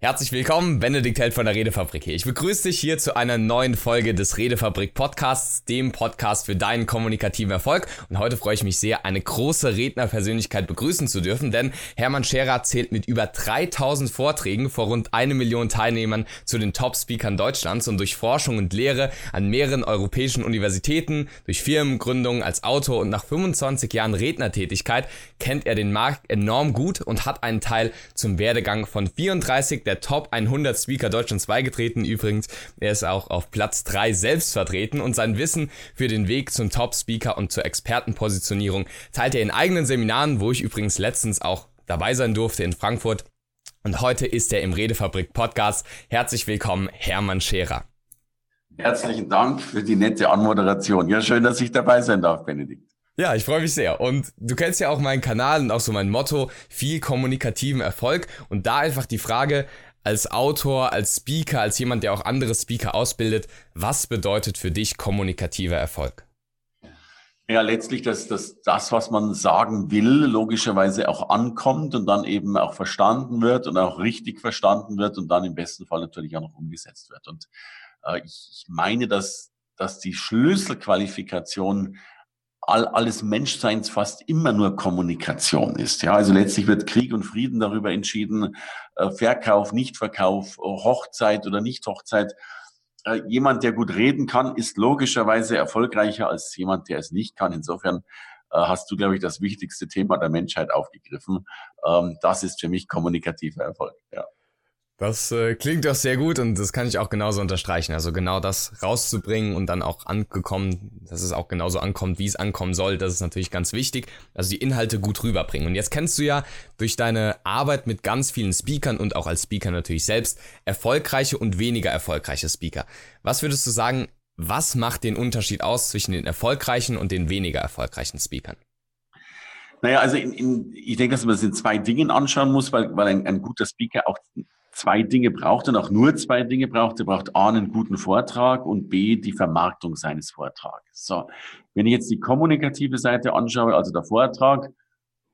Herzlich willkommen, Benedikt Held von der Redefabrik hier. Ich begrüße dich hier zu einer neuen Folge des Redefabrik Podcasts, dem Podcast für deinen kommunikativen Erfolg. Und heute freue ich mich sehr, eine große Rednerpersönlichkeit begrüßen zu dürfen, denn Hermann Scherer zählt mit über 3000 Vorträgen vor rund eine Million Teilnehmern zu den Top-Speakern Deutschlands und durch Forschung und Lehre an mehreren europäischen Universitäten, durch Firmengründungen als Autor und nach 25 Jahren Rednertätigkeit kennt er den Markt enorm gut und hat einen Teil zum Werdegang von 34 der Top 100 Speaker Deutschlands beigetreten. Übrigens, er ist auch auf Platz 3 selbst vertreten und sein Wissen für den Weg zum Top Speaker und zur Expertenpositionierung teilt er in eigenen Seminaren, wo ich übrigens letztens auch dabei sein durfte in Frankfurt. Und heute ist er im Redefabrik Podcast. Herzlich willkommen, Hermann Scherer. Herzlichen Dank für die nette Anmoderation. Ja, schön, dass ich dabei sein darf, Benedikt. Ja, ich freue mich sehr. Und du kennst ja auch meinen Kanal und auch so mein Motto, viel kommunikativen Erfolg. Und da einfach die Frage, als Autor, als Speaker, als jemand, der auch andere Speaker ausbildet, was bedeutet für dich kommunikativer Erfolg? Ja, letztlich, dass, dass das, was man sagen will, logischerweise auch ankommt und dann eben auch verstanden wird und auch richtig verstanden wird und dann im besten Fall natürlich auch noch umgesetzt wird. Und äh, ich, ich meine, dass, dass die Schlüsselqualifikation all, alles Menschseins fast immer nur Kommunikation ist. Ja, also letztlich wird Krieg und Frieden darüber entschieden, äh, Verkauf, Nichtverkauf, Hochzeit oder Nicht-Hochzeit. Äh, jemand, der gut reden kann, ist logischerweise erfolgreicher als jemand, der es nicht kann. Insofern äh, hast du, glaube ich, das wichtigste Thema der Menschheit aufgegriffen. Ähm, das ist für mich kommunikativer Erfolg. Ja. Das äh, klingt doch sehr gut und das kann ich auch genauso unterstreichen. Also genau das rauszubringen und dann auch angekommen, dass es auch genauso ankommt, wie es ankommen soll, das ist natürlich ganz wichtig. Also die Inhalte gut rüberbringen. Und jetzt kennst du ja durch deine Arbeit mit ganz vielen Speakern und auch als Speaker natürlich selbst erfolgreiche und weniger erfolgreiche Speaker. Was würdest du sagen, was macht den Unterschied aus zwischen den erfolgreichen und den weniger erfolgreichen Speakern? Naja, also in, in, ich denke, dass man das in zwei Dingen anschauen muss, weil, weil ein, ein guter Speaker auch zwei Dinge braucht und auch nur zwei Dinge braucht. Er braucht A, einen guten Vortrag und B, die Vermarktung seines Vortrags. So. Wenn ich jetzt die kommunikative Seite anschaue, also der Vortrag,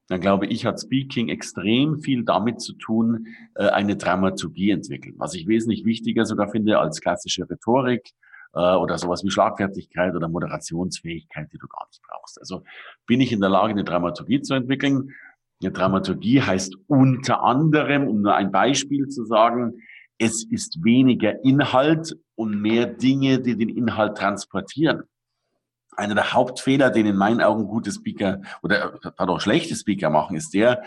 dann glaube ich, hat Speaking extrem viel damit zu tun, äh, eine Dramaturgie entwickeln. Was ich wesentlich wichtiger sogar finde als klassische Rhetorik äh, oder sowas wie Schlagfertigkeit oder Moderationsfähigkeit, die du gar nicht brauchst. Also bin ich in der Lage, eine Dramaturgie zu entwickeln eine Dramaturgie heißt unter anderem, um nur ein Beispiel zu sagen, es ist weniger Inhalt und mehr Dinge, die den Inhalt transportieren. Einer der Hauptfehler, den in meinen Augen gute Speaker oder pardon, schlechte Speaker machen, ist der,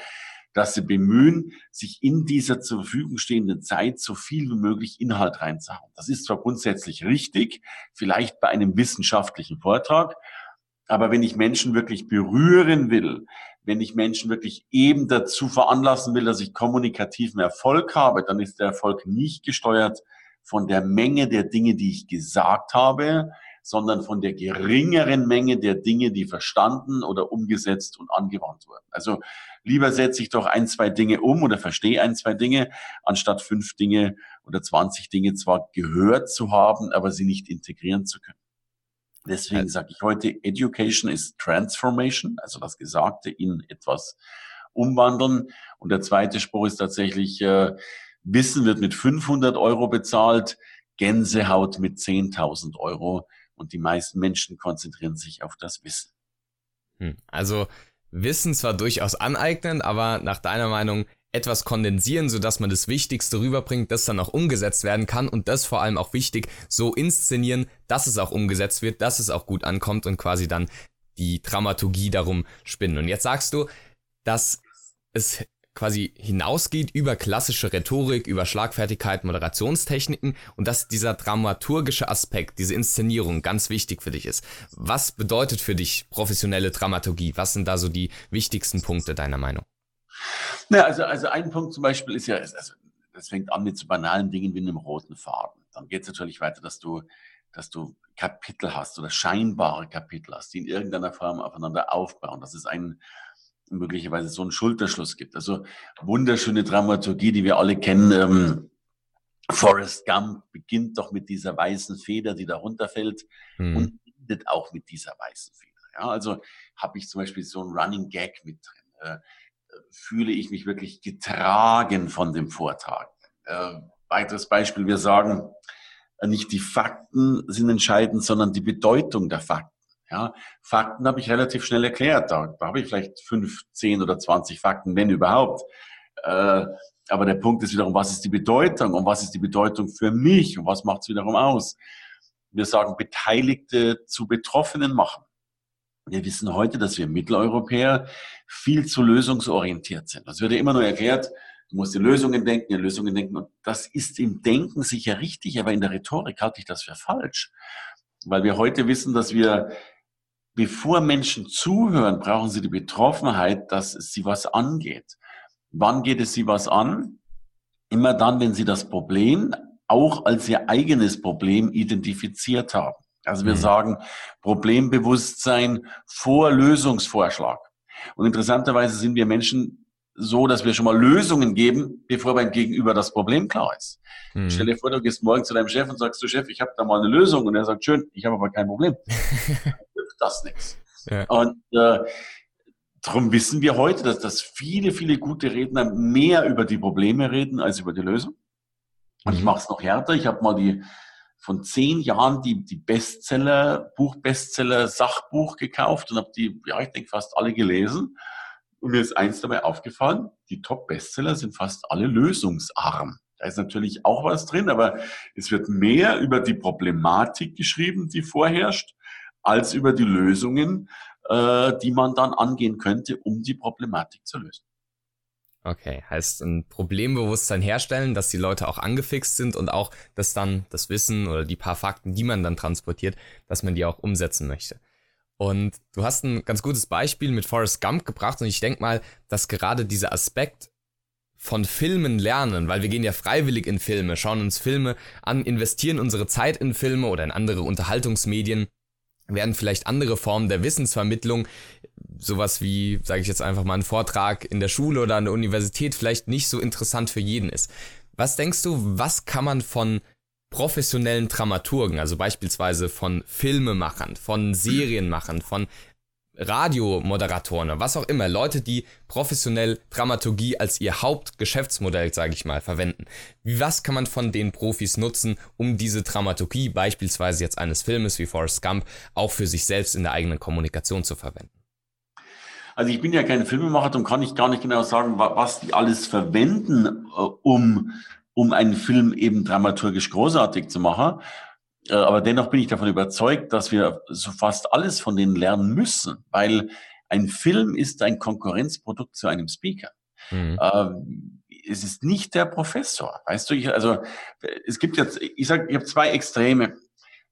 dass sie bemühen, sich in dieser zur Verfügung stehenden Zeit so viel wie möglich Inhalt reinzuhauen. Das ist zwar grundsätzlich richtig, vielleicht bei einem wissenschaftlichen Vortrag, aber wenn ich Menschen wirklich berühren will, wenn ich Menschen wirklich eben dazu veranlassen will, dass ich kommunikativen Erfolg habe, dann ist der Erfolg nicht gesteuert von der Menge der Dinge, die ich gesagt habe, sondern von der geringeren Menge der Dinge, die verstanden oder umgesetzt und angewandt wurden. Also lieber setze ich doch ein, zwei Dinge um oder verstehe ein, zwei Dinge, anstatt fünf Dinge oder 20 Dinge zwar gehört zu haben, aber sie nicht integrieren zu können. Deswegen sage ich heute, Education ist Transformation, also das Gesagte in etwas umwandeln. Und der zweite Spruch ist tatsächlich, äh, Wissen wird mit 500 Euro bezahlt, Gänsehaut mit 10.000 Euro. Und die meisten Menschen konzentrieren sich auf das Wissen. Hm, also Wissen zwar durchaus aneignen, aber nach deiner Meinung etwas kondensieren, sodass man das Wichtigste rüberbringt, das dann auch umgesetzt werden kann und das vor allem auch wichtig, so inszenieren, dass es auch umgesetzt wird, dass es auch gut ankommt und quasi dann die Dramaturgie darum spinnen. Und jetzt sagst du, dass es quasi hinausgeht über klassische Rhetorik, über Schlagfertigkeit, Moderationstechniken und dass dieser dramaturgische Aspekt, diese Inszenierung ganz wichtig für dich ist. Was bedeutet für dich professionelle Dramaturgie? Was sind da so die wichtigsten Punkte deiner Meinung? Na, also, also ein Punkt zum Beispiel ist ja, also, das fängt an mit so banalen Dingen wie einem roten Faden. Dann geht es natürlich weiter, dass du, dass du Kapitel hast oder scheinbare Kapitel hast, die in irgendeiner Form aufeinander aufbauen. Dass es einen möglicherweise so einen Schulterschluss gibt. Also wunderschöne Dramaturgie, die wir alle kennen. Ähm, Forrest Gump beginnt doch mit dieser weißen Feder, die da runterfällt hm. und endet auch mit dieser weißen Feder. Ja, also habe ich zum Beispiel so einen Running Gag mit drin. Äh, fühle ich mich wirklich getragen von dem Vortrag. Äh, weiteres Beispiel, wir sagen, äh, nicht die Fakten sind entscheidend, sondern die Bedeutung der Fakten. Ja, Fakten habe ich relativ schnell erklärt. Da, da habe ich vielleicht fünf, zehn oder zwanzig Fakten, wenn überhaupt. Äh, aber der Punkt ist wiederum, was ist die Bedeutung und was ist die Bedeutung für mich und was macht es wiederum aus? Wir sagen, Beteiligte zu Betroffenen machen. Wir wissen heute, dass wir Mitteleuropäer viel zu lösungsorientiert sind. Das wird ja immer nur erklärt, du musst in Lösungen denken, in Lösungen denken. Und das ist im Denken sicher richtig, aber in der Rhetorik halte ich das für falsch. Weil wir heute wissen, dass wir, bevor Menschen zuhören, brauchen sie die Betroffenheit, dass sie was angeht. Wann geht es sie was an? Immer dann, wenn sie das Problem auch als ihr eigenes Problem identifiziert haben. Also wir mhm. sagen Problembewusstsein vor Lösungsvorschlag. Und interessanterweise sind wir Menschen so, dass wir schon mal Lösungen geben, bevor beim Gegenüber das Problem klar ist. Mhm. Stell dir vor, du gehst morgen zu deinem Chef und sagst, du Chef, ich habe da mal eine Lösung. Und er sagt, schön, ich habe aber kein Problem. das nichts. Ja. Und äh, darum wissen wir heute, dass, dass viele, viele gute Redner mehr über die Probleme reden als über die Lösung. Und mhm. ich mache es noch härter. Ich habe mal die von zehn Jahren die, die Bestseller, Buchbestseller, Sachbuch gekauft und habe die, ja, ich denke, fast alle gelesen. Und mir ist eins dabei aufgefallen, die Top-Bestseller sind fast alle lösungsarm. Da ist natürlich auch was drin, aber es wird mehr über die Problematik geschrieben, die vorherrscht, als über die Lösungen, äh, die man dann angehen könnte, um die Problematik zu lösen. Okay, heißt ein Problembewusstsein herstellen, dass die Leute auch angefixt sind und auch, dass dann das Wissen oder die paar Fakten, die man dann transportiert, dass man die auch umsetzen möchte. Und du hast ein ganz gutes Beispiel mit Forrest Gump gebracht und ich denke mal, dass gerade dieser Aspekt von Filmen lernen, weil wir gehen ja freiwillig in Filme, schauen uns Filme an, investieren unsere Zeit in Filme oder in andere Unterhaltungsmedien, werden vielleicht andere Formen der Wissensvermittlung sowas wie, sage ich jetzt einfach mal, ein Vortrag in der Schule oder an der Universität vielleicht nicht so interessant für jeden ist. Was denkst du, was kann man von professionellen Dramaturgen, also beispielsweise von Filmemachern, von Serienmachern, von Radiomoderatoren, was auch immer, Leute, die professionell Dramaturgie als ihr Hauptgeschäftsmodell, sage ich mal, verwenden. Was kann man von den Profis nutzen, um diese Dramaturgie, beispielsweise jetzt eines Filmes wie Forrest Gump, auch für sich selbst in der eigenen Kommunikation zu verwenden? Also ich bin ja kein Filmemacher, darum kann ich gar nicht genau sagen, was die alles verwenden, äh, um, um einen Film eben dramaturgisch großartig zu machen. Äh, aber dennoch bin ich davon überzeugt, dass wir so fast alles von denen lernen müssen, weil ein Film ist ein Konkurrenzprodukt zu einem Speaker. Mhm. Ähm, es ist nicht der Professor, weißt du? Ich, also es gibt jetzt, ich sage, ich habe zwei Extreme.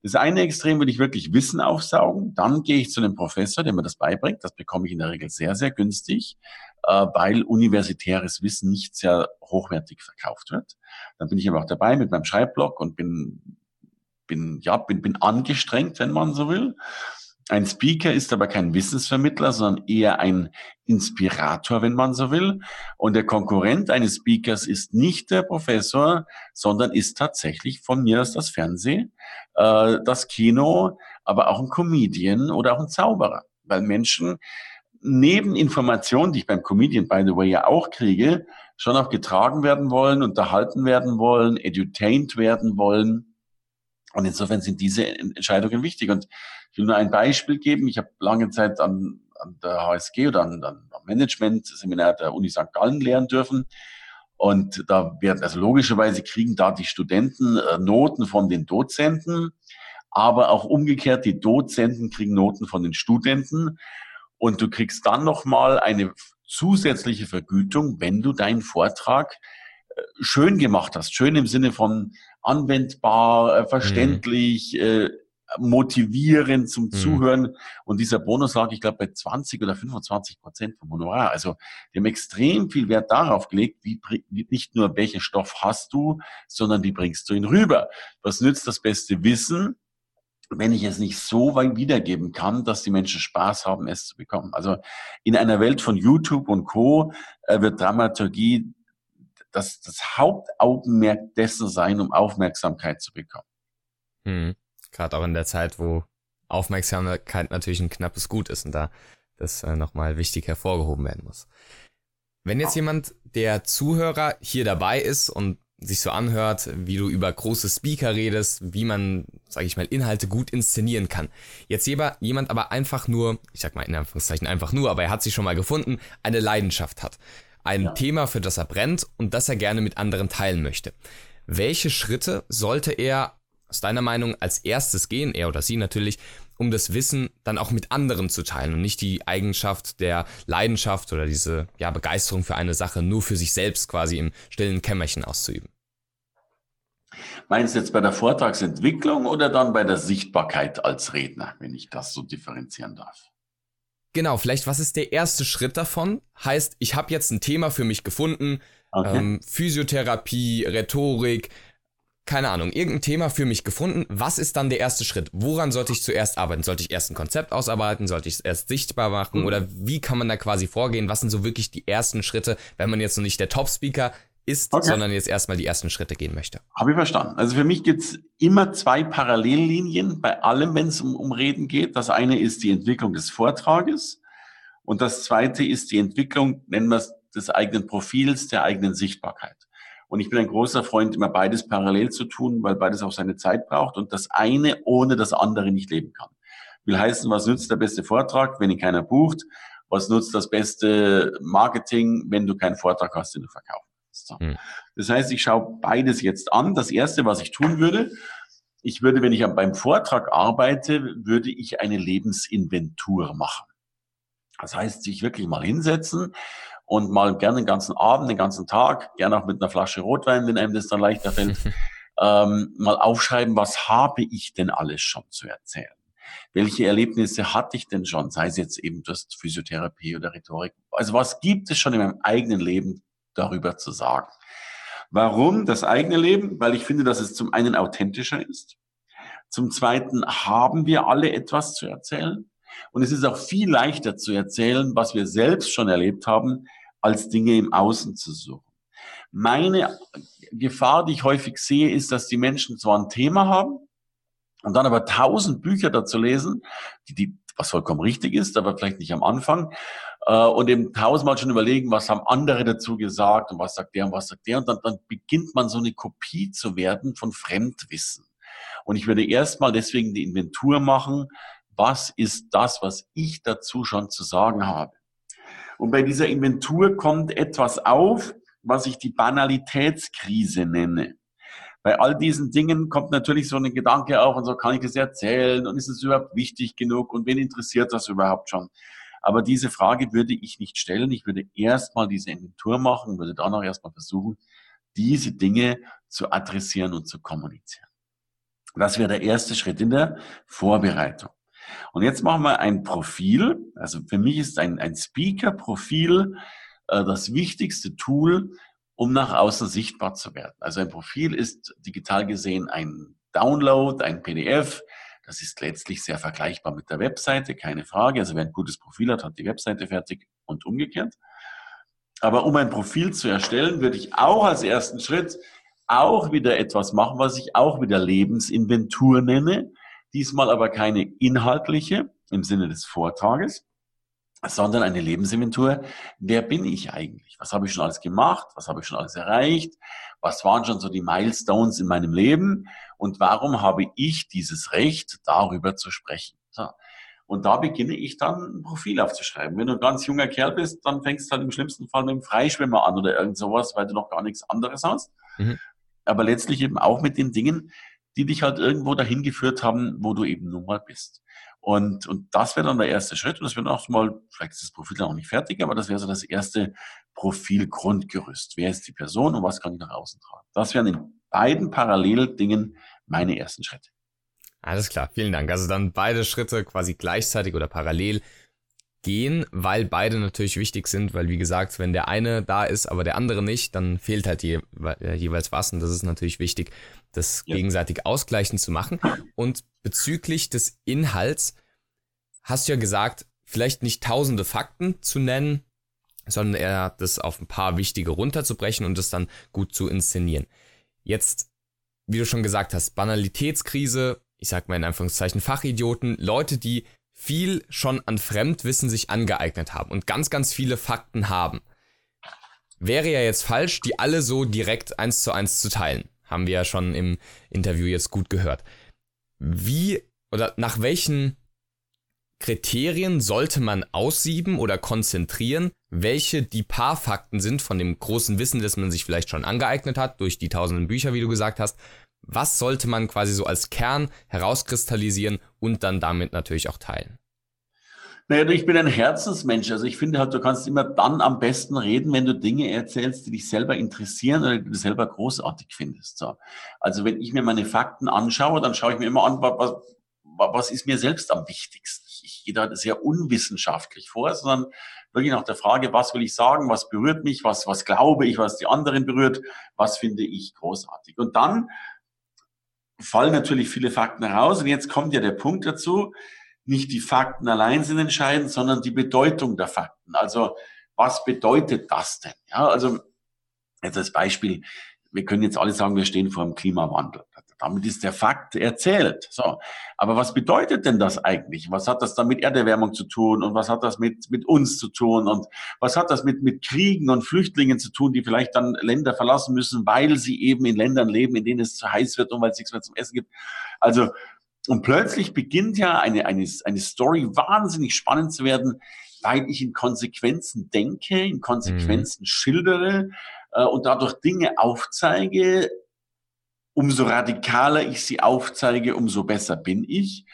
Das eine Extrem will ich wirklich Wissen aufsaugen. Dann gehe ich zu einem Professor, der mir das beibringt. Das bekomme ich in der Regel sehr, sehr günstig, äh, weil universitäres Wissen nicht sehr hochwertig verkauft wird. Dann bin ich aber auch dabei mit meinem Schreibblock und bin, bin, ja, bin, bin angestrengt, wenn man so will. Ein Speaker ist aber kein Wissensvermittler, sondern eher ein Inspirator, wenn man so will. Und der Konkurrent eines Speakers ist nicht der Professor, sondern ist tatsächlich von mir aus das Fernsehen, äh, das Kino, aber auch ein Comedian oder auch ein Zauberer. Weil Menschen neben Informationen, die ich beim Comedian, by the way, ja auch kriege, schon auch getragen werden wollen, unterhalten werden wollen, edutained werden wollen. Und insofern sind diese Entscheidungen wichtig. Und ich will nur ein Beispiel geben. Ich habe lange Zeit an, an der HSG oder an, an am Management-Seminar der Uni St. Gallen lehren dürfen. Und da werden, also logischerweise kriegen da die Studenten äh, Noten von den Dozenten, aber auch umgekehrt, die Dozenten kriegen Noten von den Studenten. Und du kriegst dann nochmal eine zusätzliche Vergütung, wenn du deinen Vortrag schön gemacht hast. Schön im Sinne von anwendbar, äh, verständlich, mhm. motivierend zum mhm. Zuhören. Und dieser Bonus lag, ich glaube, bei 20 oder 25 Prozent vom Honorar. Also die haben extrem viel Wert darauf gelegt, wie, wie nicht nur welchen Stoff hast du, sondern wie bringst du ihn rüber. Was nützt das beste Wissen, wenn ich es nicht so weit wiedergeben kann, dass die Menschen Spaß haben, es zu bekommen. Also in einer Welt von YouTube und Co. Äh, wird Dramaturgie das, das Hauptaugenmerk dessen sein, um Aufmerksamkeit zu bekommen. Hm. Gerade auch in der Zeit, wo Aufmerksamkeit natürlich ein knappes Gut ist und da das äh, nochmal wichtig hervorgehoben werden muss. Wenn jetzt jemand, der Zuhörer hier dabei ist und sich so anhört, wie du über große Speaker redest, wie man, sage ich mal, Inhalte gut inszenieren kann. Jetzt jemand aber einfach nur, ich sag mal in Anführungszeichen einfach nur, aber er hat sich schon mal gefunden, eine Leidenschaft hat. Ein ja. Thema, für das er brennt und das er gerne mit anderen teilen möchte. Welche Schritte sollte er aus deiner Meinung als erstes gehen, er oder sie natürlich, um das Wissen dann auch mit anderen zu teilen und nicht die Eigenschaft der Leidenschaft oder diese ja, Begeisterung für eine Sache nur für sich selbst quasi im stillen Kämmerchen auszuüben. Meinst du jetzt bei der Vortragsentwicklung oder dann bei der Sichtbarkeit als Redner, wenn ich das so differenzieren darf? Genau, vielleicht was ist der erste Schritt davon? Heißt, ich habe jetzt ein Thema für mich gefunden, okay. ähm, Physiotherapie, Rhetorik, keine Ahnung, irgendein Thema für mich gefunden. Was ist dann der erste Schritt? Woran sollte ich zuerst arbeiten? Sollte ich erst ein Konzept ausarbeiten? Sollte ich es erst sichtbar machen? Mhm. Oder wie kann man da quasi vorgehen? Was sind so wirklich die ersten Schritte, wenn man jetzt noch nicht der Top-Speaker ist, okay. sondern jetzt erstmal die ersten Schritte gehen möchte? Habe ich verstanden. Also für mich gibt's immer zwei Parallellinien bei allem, wenn es um, um Reden geht. Das eine ist die Entwicklung des Vortrages und das zweite ist die Entwicklung, nennen wir es, des eigenen Profils, der eigenen Sichtbarkeit. Und ich bin ein großer Freund, immer beides parallel zu tun, weil beides auch seine Zeit braucht und das eine ohne das andere nicht leben kann. Will heißen, was nützt der beste Vortrag, wenn ihn keiner bucht? Was nutzt das beste Marketing, wenn du keinen Vortrag hast, den du verkaufen kannst? So. Hm. Das heißt, ich schaue beides jetzt an. Das erste, was ich tun würde, ich würde, wenn ich beim Vortrag arbeite, würde ich eine Lebensinventur machen. Das heißt, sich wirklich mal hinsetzen und mal gerne den ganzen Abend, den ganzen Tag, gerne auch mit einer Flasche Rotwein, wenn einem das dann leichter fällt, ähm, mal aufschreiben, was habe ich denn alles schon zu erzählen? Welche Erlebnisse hatte ich denn schon, sei es jetzt eben das Physiotherapie oder Rhetorik? Also was gibt es schon in meinem eigenen Leben darüber zu sagen? Warum das eigene Leben? Weil ich finde, dass es zum einen authentischer ist. Zum zweiten haben wir alle etwas zu erzählen. Und es ist auch viel leichter zu erzählen, was wir selbst schon erlebt haben, als Dinge im Außen zu suchen. Meine Gefahr, die ich häufig sehe, ist, dass die Menschen zwar ein Thema haben und dann aber tausend Bücher dazu lesen, die, die, was vollkommen richtig ist, aber vielleicht nicht am Anfang, äh, und eben tausendmal schon überlegen, was haben andere dazu gesagt und was sagt der und was sagt der, und dann, dann beginnt man so eine Kopie zu werden von Fremdwissen. Und ich würde erstmal deswegen die Inventur machen, was ist das, was ich dazu schon zu sagen habe. Und bei dieser Inventur kommt etwas auf, was ich die Banalitätskrise nenne. Bei all diesen Dingen kommt natürlich so ein Gedanke auf und so kann ich es erzählen und ist es überhaupt wichtig genug und wen interessiert das überhaupt schon? Aber diese Frage würde ich nicht stellen. Ich würde erstmal diese Inventur machen, würde dann auch erstmal versuchen, diese Dinge zu adressieren und zu kommunizieren. Das wäre der erste Schritt in der Vorbereitung. Und jetzt machen wir ein Profil. Also für mich ist ein, ein Speaker-Profil äh, das wichtigste Tool, um nach außen sichtbar zu werden. Also ein Profil ist digital gesehen ein Download, ein PDF. Das ist letztlich sehr vergleichbar mit der Webseite, keine Frage. Also wer ein gutes Profil hat, hat die Webseite fertig und umgekehrt. Aber um ein Profil zu erstellen, würde ich auch als ersten Schritt auch wieder etwas machen, was ich auch wieder Lebensinventur nenne. Diesmal aber keine inhaltliche im Sinne des Vortrages, sondern eine Lebensinventur. Wer bin ich eigentlich? Was habe ich schon alles gemacht? Was habe ich schon alles erreicht? Was waren schon so die Milestones in meinem Leben? Und warum habe ich dieses Recht, darüber zu sprechen? So. Und da beginne ich dann ein Profil aufzuschreiben. Wenn du ein ganz junger Kerl bist, dann fängst du halt im schlimmsten Fall mit einem Freischwimmer an oder irgend sowas, weil du noch gar nichts anderes hast. Mhm. Aber letztlich eben auch mit den Dingen, die dich halt irgendwo dahin geführt haben, wo du eben nun mal bist. Und, und das wäre dann der erste Schritt. Und das wäre auch mal, vielleicht ist das Profil dann auch nicht fertig, aber das wäre so das erste Profilgrundgerüst. Wer ist die Person und was kann ich nach außen tragen? Das wären in beiden Paralleldingen meine ersten Schritte. Alles klar, vielen Dank. Also dann beide Schritte quasi gleichzeitig oder parallel gehen, weil beide natürlich wichtig sind, weil wie gesagt, wenn der eine da ist, aber der andere nicht, dann fehlt halt je, äh, jeweils was und das ist natürlich wichtig, das ja. gegenseitig ausgleichen zu machen. Und bezüglich des Inhalts hast du ja gesagt, vielleicht nicht tausende Fakten zu nennen, sondern eher das auf ein paar wichtige runterzubrechen und das dann gut zu inszenieren. Jetzt, wie du schon gesagt hast, Banalitätskrise, ich sag mal in Anführungszeichen Fachidioten, Leute, die viel schon an Fremdwissen sich angeeignet haben und ganz, ganz viele Fakten haben. wäre ja jetzt falsch, die alle so direkt eins zu eins zu teilen. Haben wir ja schon im Interview jetzt gut gehört. Wie oder nach welchen Kriterien sollte man aussieben oder konzentrieren, welche die paar Fakten sind von dem großen Wissen, das man sich vielleicht schon angeeignet hat, durch die tausenden Bücher, wie du gesagt hast. Was sollte man quasi so als Kern herauskristallisieren und dann damit natürlich auch teilen? Naja, ich bin ein Herzensmensch. Also ich finde halt, du kannst immer dann am besten reden, wenn du Dinge erzählst, die dich selber interessieren oder die du selber großartig findest. So. Also wenn ich mir meine Fakten anschaue, dann schaue ich mir immer an, was, was ist mir selbst am wichtigsten. Ich gehe da sehr unwissenschaftlich vor, sondern wirklich nach der Frage, was will ich sagen, was berührt mich, was, was glaube ich, was die anderen berührt, was finde ich großartig. Und dann fallen natürlich viele Fakten heraus. Und jetzt kommt ja der Punkt dazu, nicht die Fakten allein sind entscheidend, sondern die Bedeutung der Fakten. Also was bedeutet das denn? Ja, also jetzt als Beispiel, wir können jetzt alle sagen, wir stehen vor dem Klimawandel. Damit ist der Fakt erzählt. So. Aber was bedeutet denn das eigentlich? Was hat das dann mit Erderwärmung zu tun? Und was hat das mit, mit uns zu tun? Und was hat das mit, mit Kriegen und Flüchtlingen zu tun, die vielleicht dann Länder verlassen müssen, weil sie eben in Ländern leben, in denen es zu heiß wird und weil es nichts mehr zum Essen gibt? Also, und plötzlich beginnt ja eine, eine, eine Story wahnsinnig spannend zu werden, weil ich in Konsequenzen denke, in Konsequenzen mhm. schildere äh, und dadurch Dinge aufzeige. Umso radikaler ich sie aufzeige, umso besser bin ich.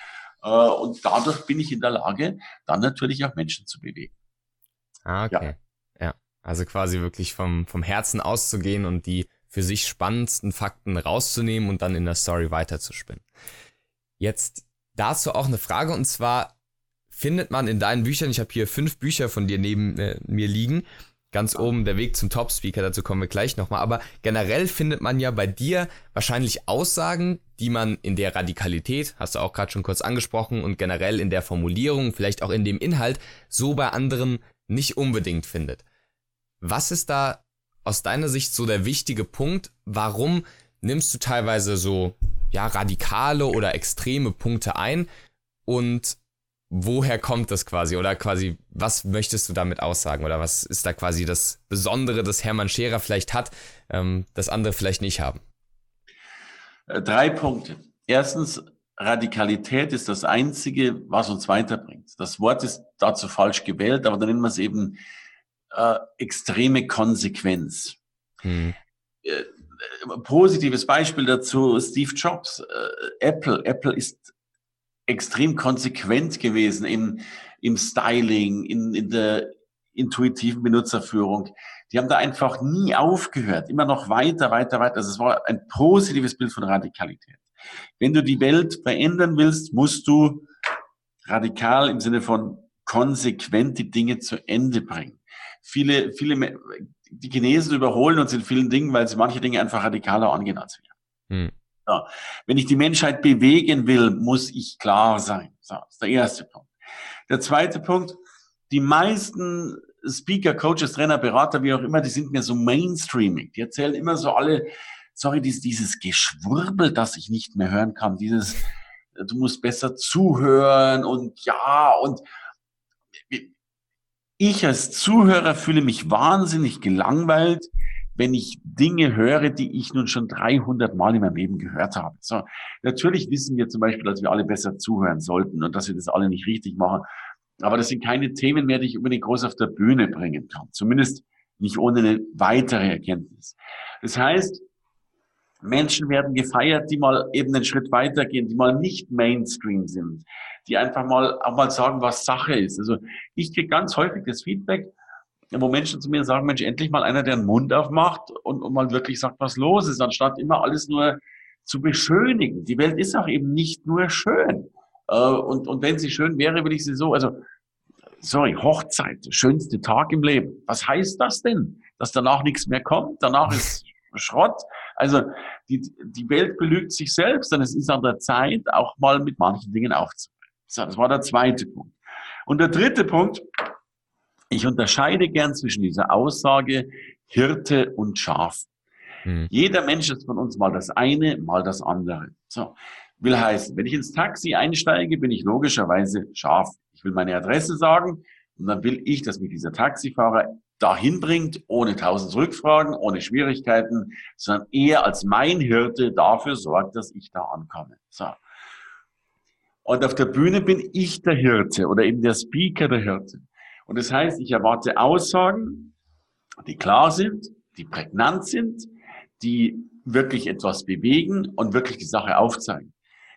Äh, und dadurch bin ich in der Lage, dann natürlich auch Menschen zu bewegen. Ah, okay. Ja. ja. Also quasi wirklich vom, vom Herzen auszugehen und die für sich spannendsten Fakten rauszunehmen und dann in der Story weiterzuspinnen. Jetzt dazu auch eine Frage und zwar findet man in deinen Büchern, ich habe hier fünf Bücher von dir neben äh, mir liegen, ganz oben der Weg zum Top-Speaker, dazu kommen wir gleich nochmal, aber generell findet man ja bei dir wahrscheinlich Aussagen, die man in der Radikalität, hast du auch gerade schon kurz angesprochen, und generell in der Formulierung, vielleicht auch in dem Inhalt, so bei anderen nicht unbedingt findet. Was ist da aus deiner Sicht so der wichtige Punkt? Warum nimmst du teilweise so ja, radikale oder extreme Punkte ein und woher kommt das quasi oder quasi, was möchtest du damit aussagen oder was ist da quasi das Besondere, das Hermann Scherer vielleicht hat, ähm, das andere vielleicht nicht haben? Äh, drei Punkte. Erstens, Radikalität ist das Einzige, was uns weiterbringt. Das Wort ist dazu falsch gewählt, aber dann nennen wir es eben äh, extreme Konsequenz. Hm. Äh, positives Beispiel dazu, Steve Jobs, äh, Apple. Apple ist extrem konsequent gewesen im, im Styling, in, in der intuitiven Benutzerführung. Die haben da einfach nie aufgehört, immer noch weiter, weiter, weiter. Also es war ein positives Bild von Radikalität. Wenn du die Welt verändern willst, musst du radikal im Sinne von konsequent die Dinge zu Ende bringen. Viele, viele die Chinesen überholen uns in vielen Dingen, weil sie manche Dinge einfach radikaler angehen als wir. Hm. Ja. Wenn ich die Menschheit bewegen will, muss ich klar sein. So, das ist der erste Punkt. Der zweite Punkt, die meisten Speaker, Coaches, Trainer, Berater, wie auch immer, die sind mir so mainstreaming. Die erzählen immer so alle, sorry, dieses, dieses Geschwurbel, das ich nicht mehr hören kann, dieses, du musst besser zuhören und ja, und ich als Zuhörer fühle mich wahnsinnig gelangweilt, wenn ich Dinge höre, die ich nun schon 300 Mal in meinem Leben gehört habe. So, natürlich wissen wir zum Beispiel, dass wir alle besser zuhören sollten und dass wir das alle nicht richtig machen. Aber das sind keine Themen mehr, die ich unbedingt groß auf der Bühne bringen kann. Zumindest nicht ohne eine weitere Erkenntnis. Das heißt, Menschen werden gefeiert, die mal eben einen Schritt weitergehen, die mal nicht Mainstream sind, die einfach mal auch mal sagen, was Sache ist. Also ich kriege ganz häufig das Feedback, wo Menschen zu mir sagen, Mensch, endlich mal einer, der den Mund aufmacht und, und mal wirklich sagt, was los ist, anstatt immer alles nur zu beschönigen. Die Welt ist auch eben nicht nur schön. Äh, und, und wenn sie schön wäre, will ich sie so, also, sorry, Hochzeit, schönste Tag im Leben. Was heißt das denn? Dass danach nichts mehr kommt? Danach ist Schrott. Also die, die Welt belügt sich selbst und es ist an der Zeit, auch mal mit manchen Dingen aufzuhören. So, das war der zweite Punkt. Und der dritte Punkt, ich unterscheide gern zwischen dieser Aussage Hirte und Schaf. Hm. Jeder Mensch ist von uns mal das eine, mal das andere. So. Will heißen, wenn ich ins Taxi einsteige, bin ich logischerweise Schaf. Ich will meine Adresse sagen und dann will ich, dass mich dieser Taxifahrer dahin bringt, ohne tausend Rückfragen, ohne Schwierigkeiten, sondern eher als mein Hirte dafür sorgt, dass ich da ankomme. So. Und auf der Bühne bin ich der Hirte oder eben der Speaker der Hirte. Und das heißt, ich erwarte Aussagen, die klar sind, die prägnant sind, die wirklich etwas bewegen und wirklich die Sache aufzeigen.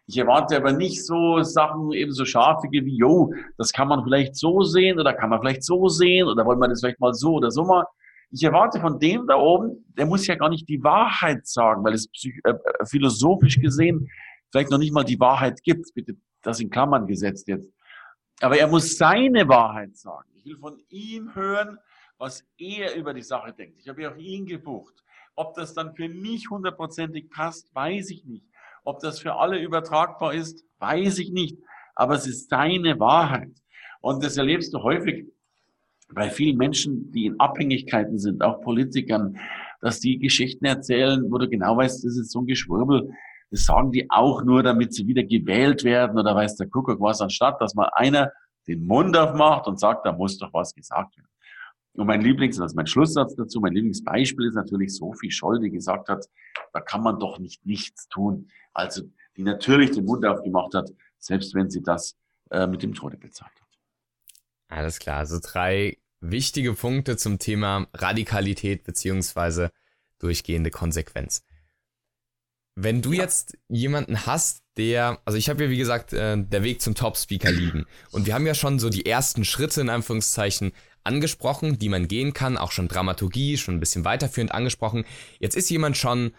Ich erwarte aber nicht so Sachen eben so scharfige wie, yo, das kann man vielleicht so sehen oder kann man vielleicht so sehen oder wollen wir das vielleicht mal so oder so mal. Ich erwarte von dem da oben, der muss ja gar nicht die Wahrheit sagen, weil es äh, äh, philosophisch gesehen vielleicht noch nicht mal die Wahrheit gibt. Bitte das in Klammern gesetzt jetzt. Aber er muss seine Wahrheit sagen. Ich will von ihm hören, was er über die Sache denkt. Ich habe ja auch ihn gebucht. Ob das dann für mich hundertprozentig passt, weiß ich nicht. Ob das für alle übertragbar ist, weiß ich nicht. Aber es ist seine Wahrheit. Und das erlebst du häufig bei vielen Menschen, die in Abhängigkeiten sind, auch Politikern, dass die Geschichten erzählen, wo du genau weißt, das ist so ein Geschwurbel. Das sagen die auch nur, damit sie wieder gewählt werden oder weiß der Kuckuck was, anstatt dass mal einer den Mund aufmacht und sagt, da muss doch was gesagt werden. Und mein Lieblings, also mein Schlusssatz dazu, mein Lieblingsbeispiel ist natürlich Sophie Scholl, die gesagt hat, da kann man doch nicht nichts tun. Also, die natürlich den Mund aufgemacht hat, selbst wenn sie das äh, mit dem Tode bezahlt hat. Alles klar, also drei wichtige Punkte zum Thema Radikalität beziehungsweise durchgehende Konsequenz. Wenn du ja. jetzt jemanden hast, der, also ich habe ja wie gesagt äh, der Weg zum Top-Speaker liegen und wir haben ja schon so die ersten Schritte in Anführungszeichen angesprochen, die man gehen kann, auch schon Dramaturgie, schon ein bisschen weiterführend angesprochen. Jetzt ist jemand schon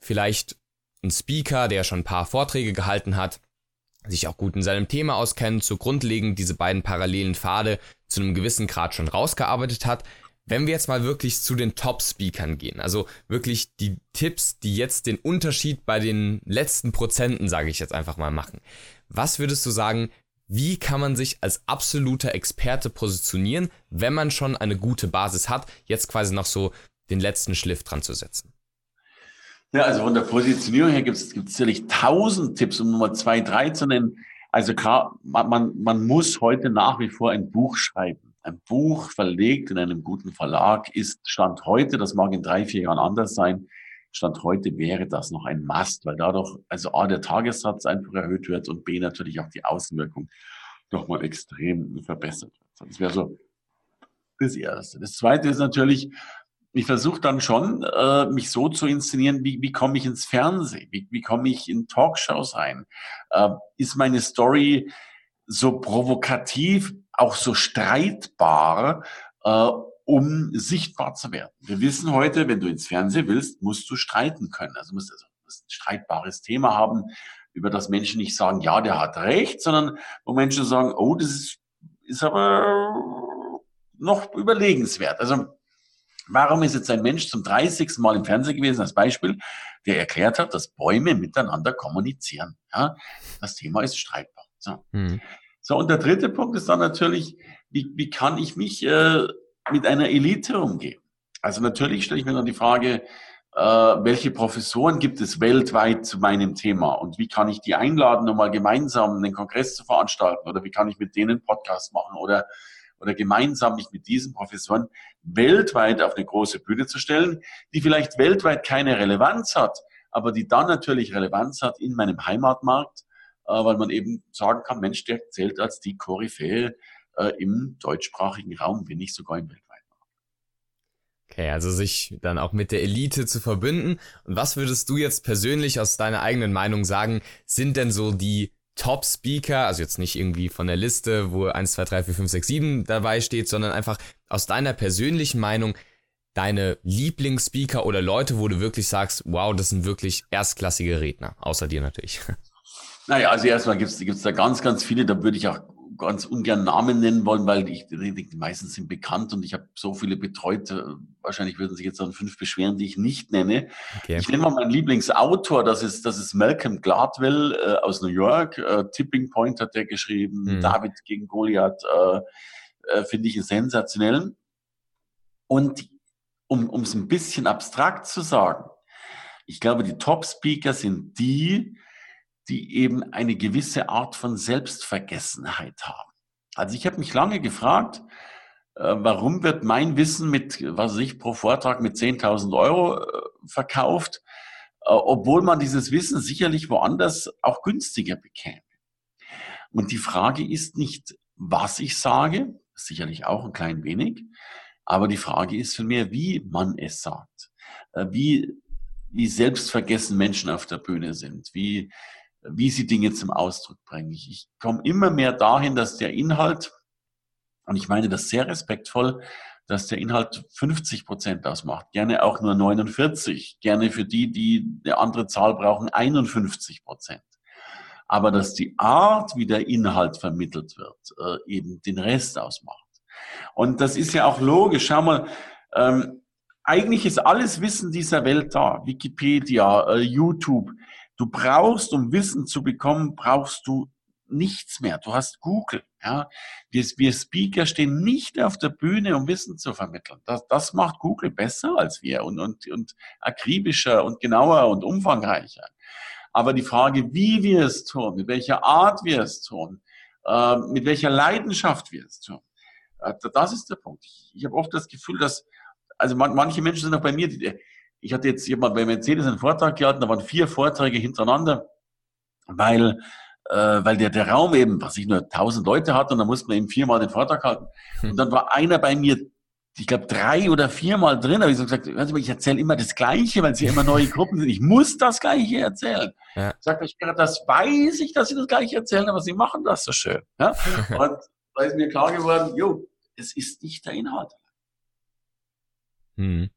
vielleicht ein Speaker, der schon ein paar Vorträge gehalten hat, sich auch gut in seinem Thema auskennt, so grundlegend diese beiden parallelen Pfade zu einem gewissen Grad schon rausgearbeitet hat. Wenn wir jetzt mal wirklich zu den Top-Speakern gehen, also wirklich die Tipps, die jetzt den Unterschied bei den letzten Prozenten, sage ich jetzt einfach mal, machen. Was würdest du sagen, wie kann man sich als absoluter Experte positionieren, wenn man schon eine gute Basis hat, jetzt quasi noch so den letzten Schliff dran zu setzen? Ja, also von der Positionierung her gibt es sicherlich tausend Tipps, um Nummer zwei, drei zu nennen. Also klar, man, man, man muss heute nach wie vor ein Buch schreiben. Ein Buch verlegt in einem guten Verlag ist Stand heute, das mag in drei, vier Jahren anders sein, Stand heute wäre das noch ein Must, weil dadurch also A, der Tagessatz einfach erhöht wird und B, natürlich auch die Außenwirkung nochmal extrem verbessert wird. Das wäre so das Erste. Das Zweite ist natürlich, ich versuche dann schon, äh, mich so zu inszenieren, wie, wie komme ich ins Fernsehen, wie, wie komme ich in Talkshows rein. Äh, ist meine Story so provokativ, auch so streitbar, äh, um sichtbar zu werden. Wir wissen heute, wenn du ins Fernsehen willst, musst du streiten können. Also musst also ein streitbares Thema haben, über das Menschen nicht sagen, ja, der hat recht, sondern wo Menschen sagen, oh, das ist, ist aber noch überlegenswert. Also warum ist jetzt ein Mensch zum 30. Mal im Fernsehen gewesen, als Beispiel, der erklärt hat, dass Bäume miteinander kommunizieren. Ja, das Thema ist streitbar. So. Mhm. So, und der dritte Punkt ist dann natürlich, wie, wie kann ich mich äh, mit einer Elite umgehen? Also natürlich stelle ich mir dann die Frage, äh, welche Professoren gibt es weltweit zu meinem Thema? Und wie kann ich die einladen, um mal gemeinsam einen Kongress zu veranstalten? Oder wie kann ich mit denen Podcast machen? Oder, oder gemeinsam mich mit diesen Professoren weltweit auf eine große Bühne zu stellen, die vielleicht weltweit keine Relevanz hat, aber die dann natürlich Relevanz hat in meinem Heimatmarkt, weil man eben sagen kann, Mensch, der zählt als die Koryphäe äh, im deutschsprachigen Raum, wenn nicht sogar im weltweiten. Okay, also sich dann auch mit der Elite zu verbinden. Und was würdest du jetzt persönlich aus deiner eigenen Meinung sagen, sind denn so die Top-Speaker, also jetzt nicht irgendwie von der Liste, wo 1, 2, 3, 4, 5, 6, 7 dabei steht, sondern einfach aus deiner persönlichen Meinung deine Lieblingsspeaker oder Leute, wo du wirklich sagst, wow, das sind wirklich erstklassige Redner, außer dir natürlich. Naja, also erstmal gibt es da ganz, ganz viele, da würde ich auch ganz ungern Namen nennen wollen, weil ich die meisten sind bekannt und ich habe so viele betreut. Äh, wahrscheinlich würden sich jetzt dann fünf beschweren, die ich nicht nenne. Okay. Ich nenne mal meinen Lieblingsautor, das ist, das ist Malcolm Gladwell äh, aus New York. Äh, Tipping Point hat er geschrieben, mhm. David gegen Goliath, äh, äh, finde ich sensationell. Und um es ein bisschen abstrakt zu sagen, ich glaube, die Top-Speaker sind die, die eben eine gewisse Art von Selbstvergessenheit haben. Also ich habe mich lange gefragt, Äh, warum wird mein Wissen mit, was ich, pro Vortrag mit 10.000 Euro äh, verkauft, äh, obwohl man dieses Wissen sicherlich woanders auch günstiger bekäme? Und die Frage ist nicht, was ich sage, sicherlich auch ein klein wenig, aber die Frage ist mich, wie man es sagt, wie, wie selbstvergessen Menschen auf der Bühne sind, wie, wie sie Dinge zum Ausdruck bringen. Ich, ich komme immer mehr dahin, dass der Inhalt und ich meine das sehr respektvoll, dass der Inhalt 50 Prozent ausmacht. Gerne auch nur 49. Gerne für die, die eine andere Zahl brauchen, 51 Prozent. Aber dass die Art, wie der Inhalt vermittelt wird, äh, eben den Rest ausmacht. Und das ist ja auch logisch. Schau mal, ähm, eigentlich ist alles Wissen dieser Welt da. Wikipedia, äh, YouTube. Du brauchst, um Wissen zu bekommen, brauchst du nichts mehr. Du hast Google. Ja, wir, wir Speaker stehen nicht auf der Bühne, um Wissen zu vermitteln. Das, das macht Google besser als wir und, und, und akribischer und genauer und umfangreicher. Aber die Frage, wie wir es tun, mit welcher Art wir es tun, äh, mit welcher Leidenschaft wir es tun, äh, das ist der Punkt. Ich, ich habe oft das Gefühl, dass, also man, manche Menschen sind auch bei mir, die, ich hatte jetzt jemand bei Mercedes einen Vortrag gehalten, da waren vier Vorträge hintereinander, weil äh, weil der, der Raum eben, was ich nur tausend Leute hat und dann musste man eben viermal den Vortrag halten. Hm. Und dann war einer bei mir, ich glaube, drei oder viermal drin, habe ich so gesagt, mal, ich erzähle immer das Gleiche, weil Sie immer neue Gruppen sind. Ich muss das Gleiche erzählen. Ja. Sagt ich, das weiß ich, dass Sie das Gleiche erzählen, aber Sie machen das so schön. Ja? Und da ist mir klar geworden, jo, es ist nicht der Inhalt. Hm.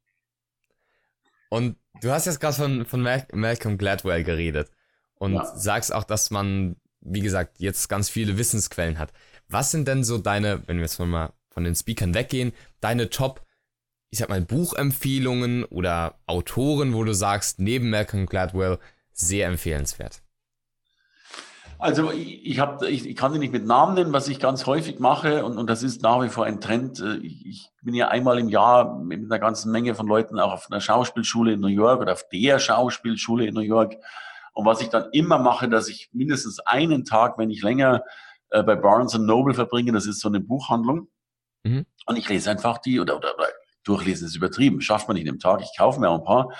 Und du hast jetzt gerade von, von Malcolm Gladwell geredet und ja. sagst auch, dass man wie gesagt, jetzt ganz viele Wissensquellen hat. Was sind denn so deine, wenn wir jetzt mal von den Speakern weggehen, deine Top, ich sag mal, Buchempfehlungen oder Autoren, wo du sagst, neben Malcolm Gladwell, sehr empfehlenswert? Also ich, ich, hab, ich, ich kann sie nicht mit Namen nennen, was ich ganz häufig mache und, und das ist nach wie vor ein Trend. Äh, ich, ich bin ja einmal im Jahr mit einer ganzen Menge von Leuten auch auf einer Schauspielschule in New York oder auf der Schauspielschule in New York und was ich dann immer mache, dass ich mindestens einen Tag, wenn ich länger äh, bei Barnes Noble verbringe, das ist so eine Buchhandlung, mhm. und ich lese einfach die, oder, oder, oder durchlesen ist übertrieben, schafft man nicht im Tag, ich kaufe mir auch ein paar,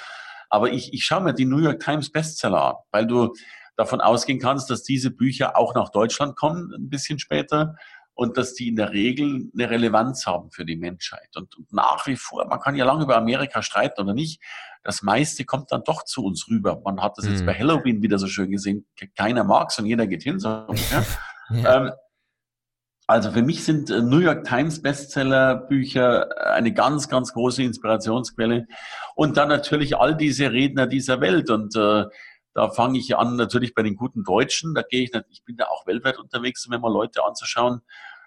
aber ich, ich schaue mir die New York Times Bestseller an, weil du davon ausgehen kannst, dass diese Bücher auch nach Deutschland kommen, ein bisschen später, und dass die in der Regel eine Relevanz haben für die Menschheit. Und, und nach wie vor, man kann ja lange über Amerika streiten oder nicht, das meiste kommt dann doch zu uns rüber. Man hat das jetzt mhm. bei Halloween wieder so schön gesehen. Keiner mag's und jeder geht hin. So, ja? ja. Ähm, also für mich sind äh, New York Times Bestseller Bücher äh, eine ganz, ganz große Inspirationsquelle. Und dann natürlich all diese Redner dieser Welt. Und äh, da fange ich an natürlich bei den guten Deutschen. Da gehe ich, ich bin da auch weltweit unterwegs, um mir mal Leute anzuschauen.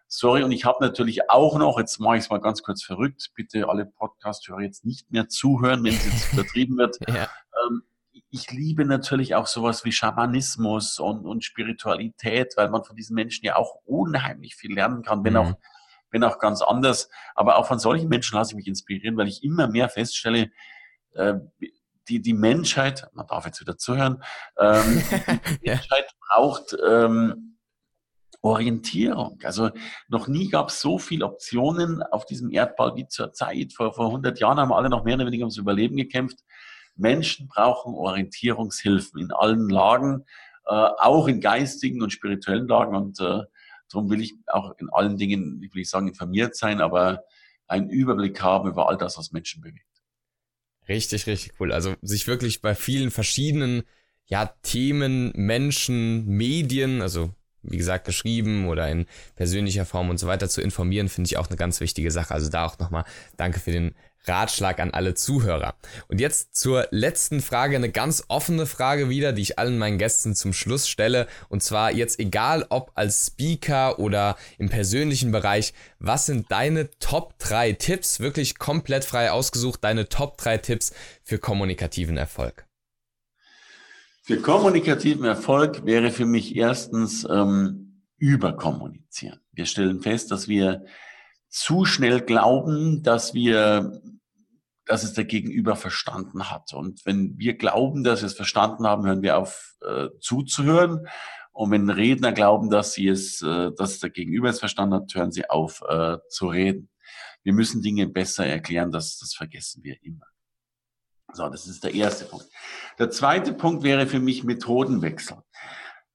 Sorry, und ich habe natürlich auch noch, jetzt mache ich es mal ganz kurz verrückt, bitte alle Podcast-Hörer jetzt nicht mehr zuhören, wenn es jetzt übertrieben wird. ja. ähm, ich liebe natürlich auch sowas wie Schamanismus und, und Spiritualität, weil man von diesen Menschen ja auch unheimlich viel lernen kann, wenn mhm. auch wenn auch ganz anders. Aber auch von solchen Menschen lasse ich mich inspirieren, weil ich immer mehr feststelle, äh, die, die Menschheit, man darf jetzt wieder zuhören, ähm, die Menschheit braucht ähm, Orientierung. Also noch nie gab es so viele Optionen auf diesem Erdball wie zur Zeit. Vor, vor 100 Jahren haben alle noch mehr oder weniger ums Überleben gekämpft. Menschen brauchen Orientierungshilfen in allen Lagen, äh, auch in geistigen und spirituellen Lagen. Und äh, darum will ich auch in allen Dingen, ich will nicht sagen, informiert sein, aber einen Überblick haben über all das, was Menschen bewegt. Richtig, richtig cool. Also sich wirklich bei vielen verschiedenen ja, Themen, Menschen, Medien, also wie gesagt, geschrieben oder in persönlicher Form und so weiter zu informieren, finde ich auch eine ganz wichtige Sache. Also da auch nochmal danke für den Ratschlag an alle Zuhörer. Und jetzt zur letzten Frage, eine ganz offene Frage wieder, die ich allen meinen Gästen zum Schluss stelle. Und zwar jetzt egal ob als Speaker oder im persönlichen Bereich, was sind deine Top 3 Tipps, wirklich komplett frei ausgesucht, deine Top 3 Tipps für kommunikativen Erfolg? Für kommunikativen Erfolg wäre für mich erstens ähm, überkommunizieren. Wir stellen fest, dass wir zu schnell glauben, dass wir, dass es der Gegenüber verstanden hat. Und wenn wir glauben, dass wir es verstanden haben, hören wir auf äh, zuzuhören. Und wenn Redner glauben, dass sie es, äh, dass der Gegenüber es verstanden hat, hören sie auf äh, zu reden. Wir müssen Dinge besser erklären, das, das vergessen wir immer. So, das ist der erste Punkt. Der zweite Punkt wäre für mich Methodenwechsel.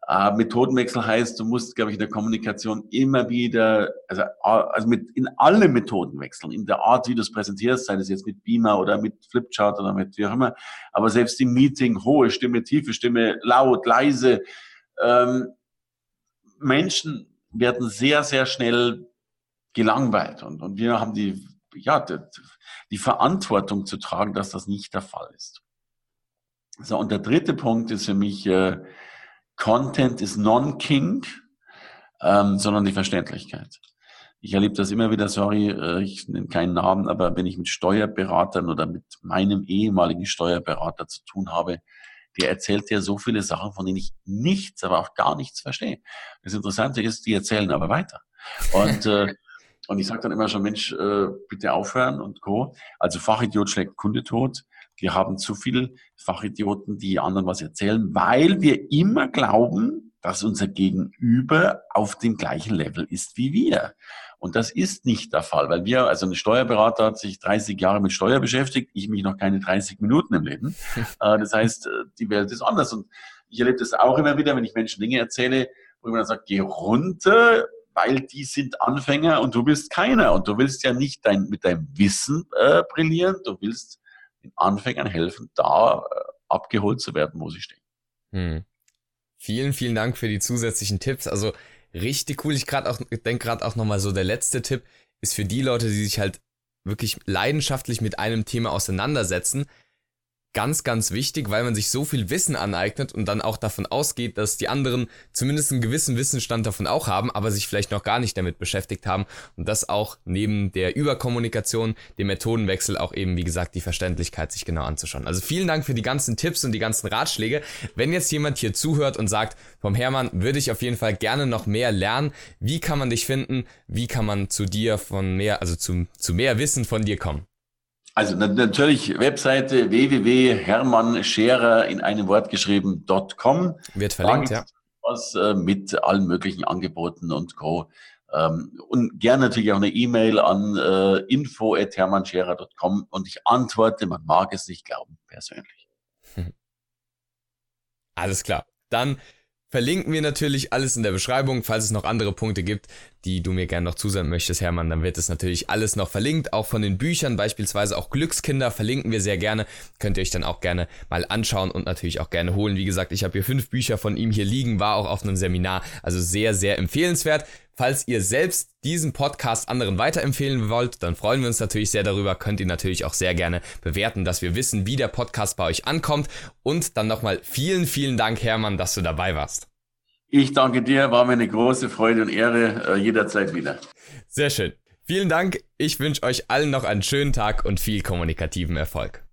Äh, Methodenwechsel heißt, du musst, glaube ich, in der Kommunikation immer wieder, also, also mit, in alle Methoden wechseln, in der Art, wie du es präsentierst, sei das jetzt mit Beamer oder mit Flipchart oder mit wie auch immer, aber selbst im Meeting, hohe Stimme, tiefe Stimme, laut, leise, ähm, Menschen werden sehr, sehr schnell gelangweilt und, und wir haben die, ja, die, die Verantwortung zu tragen, dass das nicht der Fall ist. So, und der dritte Punkt ist für mich, äh, Content ist non-king, ähm, sondern die Verständlichkeit. Ich erlebe das immer wieder, sorry, äh, ich nenne keinen Namen, aber wenn ich mit Steuerberatern oder mit meinem ehemaligen Steuerberater zu tun habe, der erzählt ja so viele Sachen, von denen ich nichts, aber auch gar nichts verstehe. Das Interessante ist, die erzählen aber weiter. Und, äh, und ich sage dann immer schon, Mensch, äh, bitte aufhören und Co. Also Fachidiot schlägt Kunde tot. Wir haben zu viele Fachidioten, die anderen was erzählen, weil wir immer glauben, dass unser Gegenüber auf dem gleichen Level ist wie wir. Und das ist nicht der Fall, weil wir, also ein Steuerberater hat sich 30 Jahre mit Steuer beschäftigt, ich mich noch keine 30 Minuten im Leben. Äh, das heißt, äh, die Welt ist anders. Und ich erlebe das auch immer wieder, wenn ich Menschen Dinge erzähle, wo man dann sagt, geh runter, weil die sind Anfänger und du bist keiner. Und du willst ja nicht dein, mit deinem Wissen äh, brillieren, du willst den Anfängern helfen, da äh, abgeholt zu werden, wo sie stehen. Hm. Vielen, vielen Dank für die zusätzlichen Tipps. Also richtig cool. Ich gerade auch denke gerade auch nochmal so, der letzte Tipp ist für die Leute, die sich halt wirklich leidenschaftlich mit einem Thema auseinandersetzen, ganz, ganz wichtig, weil man sich so viel Wissen aneignet und dann auch davon ausgeht, dass die anderen zumindest einen gewissen Wissensstand davon auch haben, aber sich vielleicht noch gar nicht damit beschäftigt haben und das auch neben der Überkommunikation, dem Methodenwechsel auch eben, wie gesagt, die Verständlichkeit sich genau anzuschauen. Also vielen Dank für die ganzen Tipps und die ganzen Ratschläge. Wenn jetzt jemand hier zuhört und sagt, vom Hermann würde ich auf jeden Fall gerne noch mehr lernen, wie kann man dich finden? Wie kann man zu dir von mehr, also zu, zu mehr Wissen von dir kommen? Also natürlich Webseite www.hermannscherer in einem Wort geschrieben.com. Wird verlinkt, ja. Was äh, mit allen möglichen Angeboten und Co. Ähm, und gerne natürlich auch eine E-Mail an äh, info.hermannscherer.com und ich antworte, man mag es nicht glauben, persönlich. Alles klar. Dann verlinken wir natürlich alles in der Beschreibung. Falls es noch andere Punkte gibt, die du mir gerne noch zusenden möchtest, Hermann, dann wird es natürlich alles noch verlinkt. Auch von den Büchern, beispielsweise auch Glückskinder, verlinken wir sehr gerne. Könnt ihr euch dann auch gerne mal anschauen und natürlich auch gerne holen. Wie gesagt, ich habe hier fünf Bücher von ihm hier liegen, war auch auf einem Seminar. Also sehr, sehr empfehlenswert. Falls ihr selbst diesen Podcast anderen weiterempfehlen wollt, dann freuen wir uns natürlich sehr darüber. Könnt ihr natürlich auch sehr gerne bewerten, dass wir wissen, wie der Podcast bei euch ankommt. Und dann nochmal vielen, vielen Dank, Hermann, dass du dabei warst. Ich danke dir, war mir eine große Freude und Ehre, äh, jederzeit wieder. Sehr schön. Vielen Dank. Ich wünsche euch allen noch einen schönen Tag und viel kommunikativen Erfolg.